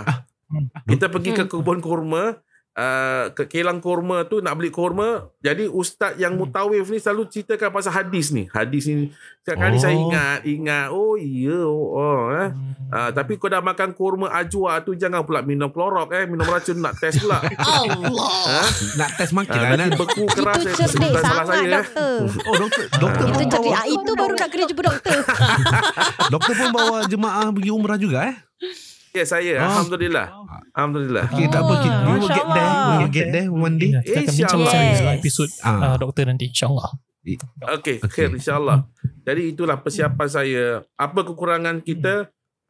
Hmm. Kita pergi ke Hmm. kebun kurma, uh, ke kilang kurma tu nak beli kurma. Jadi ustaz yang Hmm. mutawif ni selalu ceritakan pasal hadis ni. Hadis ni setiap kali Oh. saya ingat, ingat oh iya oh, oh eh. Ah, tapi kau dah makan kurma ajwa tu jangan pula minum klorok eh, minum racun nak test pula. Allah. ha? Nak test makin Ah, lah nanti nak. beku keras Itu cerdik sangat saya. eh. doktor. Oh doktor, doktor Itu pun cerdik. bawa, Ah, itu baru nak kena jumpa doktor. doktor pun bawa jemaah pergi umrah juga eh. Ya saya, Ah. Alhamdulillah. Alhamdulillah. Okay, tak apa. Oh, Kita, we will get there. We Allah. will get there one day. Kita akan bincang InsyaAllah. pasal Yes. dalam episod Ah. uh, doktor nanti insyaAllah. Okey, Okey. okay. insyaAllah. Jadi itulah persiapan saya. Apa kekurangan kita?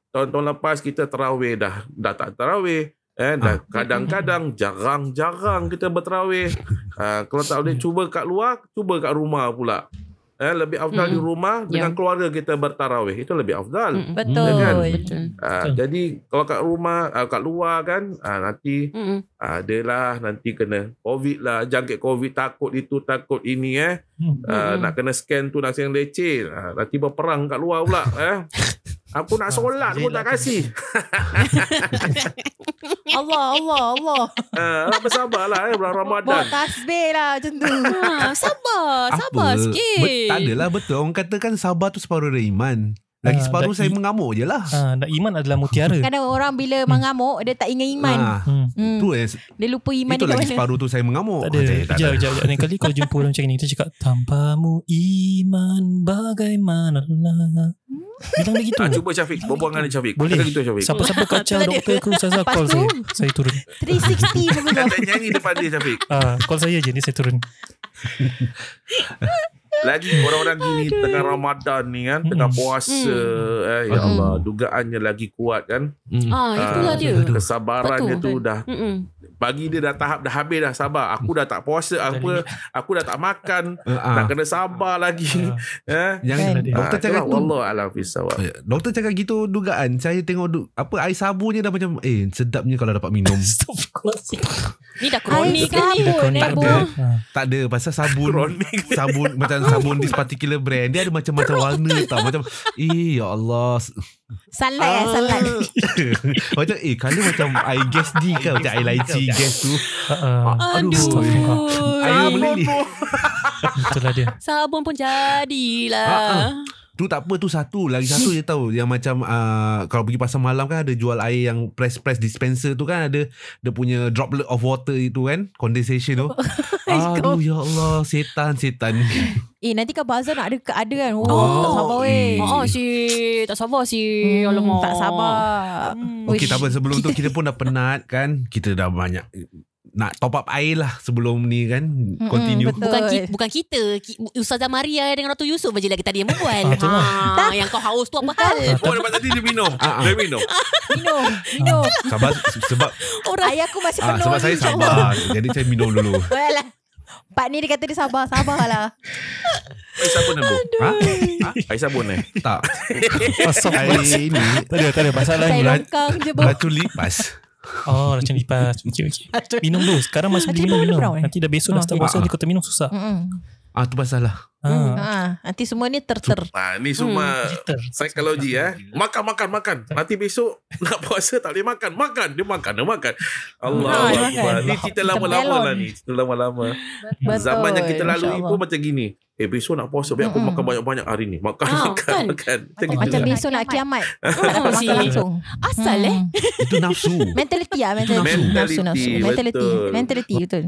Tahun-tahun lepas kita terawih dah. Dah tak terawih. Eh, dah kadang-kadang jarang-jarang kita berterawih. Uh, kalau tak boleh cuba kat luar, cuba kat rumah pula. Eh, lebih afdal di Mm-mm. rumah dengan Ya. keluarga kita bertarawih. Itu lebih afdal. Mm-mm. Betul. kan? Betul. Uh, Betul. jadi kalau kat rumah, uh, kat luar kan, uh, nanti Mm-mm. adalah nanti kena COVID lah, jangkit COVID takut itu takut ini eh. Hmm. Uh, nak kena scan tu nak yang leceh. Uh, nanti berperang kat luar pula eh. Aku nak solat pun tak kasih. Allah, Allah, Allah. Uh, bersabarlah eh bulan Bawa Ramadan. tasbih lah macam tu. Ha, sabar, sabar Apa? sikit. Bet, tak adalah betul. Orang katakan sabar tu separuh dari iman. Lagi Ah, separuh saya i- mengamuk je lah. Ah, dan iman adalah mutiara. Kadang orang bila mengamuk, dia tak ingat iman. Ah, Hmm. Hmm. tu eh. Dia lupa iman Itu lagi mana. separuh tu saya mengamuk. Tak ada. Ah, tak Kejap, ada. kejap, kejap. Lain kali kau jumpa orang macam ni, kita cakap, tanpamu iman bagaimana Bilang dia gitu. Ah, cuba Syafiq, berbual dengan Syafiq. Boleh. Kata gitu Syafiq. Siapa-siapa kacau doktor ku, saya Lepas call tu? saya. Saya turun. 360 pun belum. Kata nyanyi depan dia Syafiq. Ah, call saya je, ni saya turun. Lagi orang-orang gini tengah Ramadan ni kan, tengah Mm. puasa. Eh, ya Mm. Allah, dugaannya lagi kuat kan. Hmm. Ah, itulah Ah, dia. Kesabarannya tu Betul. dah Mm-mm. bagi dia dah tahap dah habis dah sabar. Aku dah tak puasa apa, aku dah tak makan, Ah, nak ah. kena sabar lagi. eh. Yang Kan? doktor Ah, cakap itulah tu wallah alam fisawab. Eh, Doktor cakap gitu dugaan Saya tengok du, Apa air sabunnya dah macam Eh sedapnya kalau dapat minum. Ni dah kronik ke ni? sabun, Tak ada. Ah. Tak ada Pasal sabun Kronik. Sabun Macam sabun This particular brand Dia ada macam-macam warna tau Macam Eh ya Allah Sunlight lah, sunlight. Macam eh Color macam air gas di kan Macam air lychee gas tu Ah, ah. Aduh Aduh. Air meleleh Itulah dia. Sabun pun jadilah. Ah, ah. Tu tak apa tu satu Lagi satu je tahu Yang macam uh, Kalau pergi pasar malam kan Ada jual air yang Press-press dispenser tu kan Ada Dia punya droplet of water itu kan Condensation tu Aduh ya Allah Setan Setan Eh nanti kan bazar nak ada ada kan. Oh, Oh, tak sabar weh. eh. Oh, si tak sabar si. Hmm, Alamak. tak sabar. Hmm. Okay tak apa Sebelum tu kita pun dah penat kan Kita dah banyak Nak top up air lah Sebelum ni kan Continue betul. Bukan kita, bukan kita Ki- Ustazah Maria dengan Ratu Yusof aja lagi tadi yang berbual. Ah, lah. ha, yang kau haus tu apa hal? Oh dapat tadi dia minum. Ah, ah. Dia minum. Minum, minum. Sabar Sebab Orang Ayah aku masih ah, penuh Sebab saya sabar Jadi saya minum dulu Well lah. Pak ni dia kata dia sabar, sabarlah. Air sabun eh, Bu? ha? Air sabun eh? Tak Air ini Tak ada, tak ada. Masalah Saya ni. longkang je bu. Racun lipas Oh macam lipas okay, okay. Minum dulu Sekarang masih boleh minum, minum. brown, eh? Nanti dah besok dah start Okay. puasa Nanti kau terminum susah Mm-mm. Ah tu pasal lah. ha. Ha, nanti semua ni ter-ter. Ha, ni semua Liter. psikologi eh. Makan makan makan. Nanti besok nak puasa tak boleh makan. Makan dia makan dia makan. Allah Ha, dia Akbar. makan. Ni cerita lama-lama lah ni. Cerita lama-lama. Betul. Zaman yang kita lalui pun Allah. macam gini. Eh besok nak puasa biar aku Mm-mm. makan banyak-banyak hari ni. Makan Ah, makan kan? makan. Macam gitu Macam lah. besok nak kiamat. Tak Si- makan langsung. Asal eh Hmm. Itu nafsu. Mentality lah mentality. Mentality, Nafsu nafsu. Mentality. betul. Mentality betul.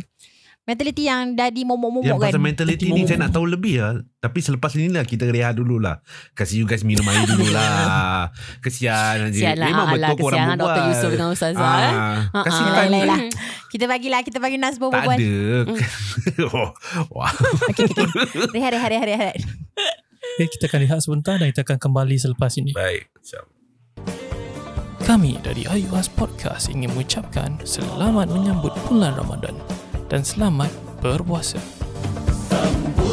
Mentality yang dah di momok-momok Yang kan. pasal mentality ni saya nak tahu lebih lah. Tapi selepas ni lah kita rehat dulu lah. Kasih you guys minum air dulu lah. Kesian je. Sial lah Memang betul korang kesian berbual. Dr. Yusuf dengan Ustazah eh. Ah, Kasih Ah, Yelah, time. yelah. Kita bagilah kita bagi Nas Tak berbual. ada. Hmm. oh, okey. Rehat rehat rehat rehat. Okay, kita akan lihat sebentar Dan kita akan kembali selepas ini Baik. Kami dari IUS Podcast ingin mengucapkan selamat menyambut bulan Ramadan dan selamat berpuasa. Tambu.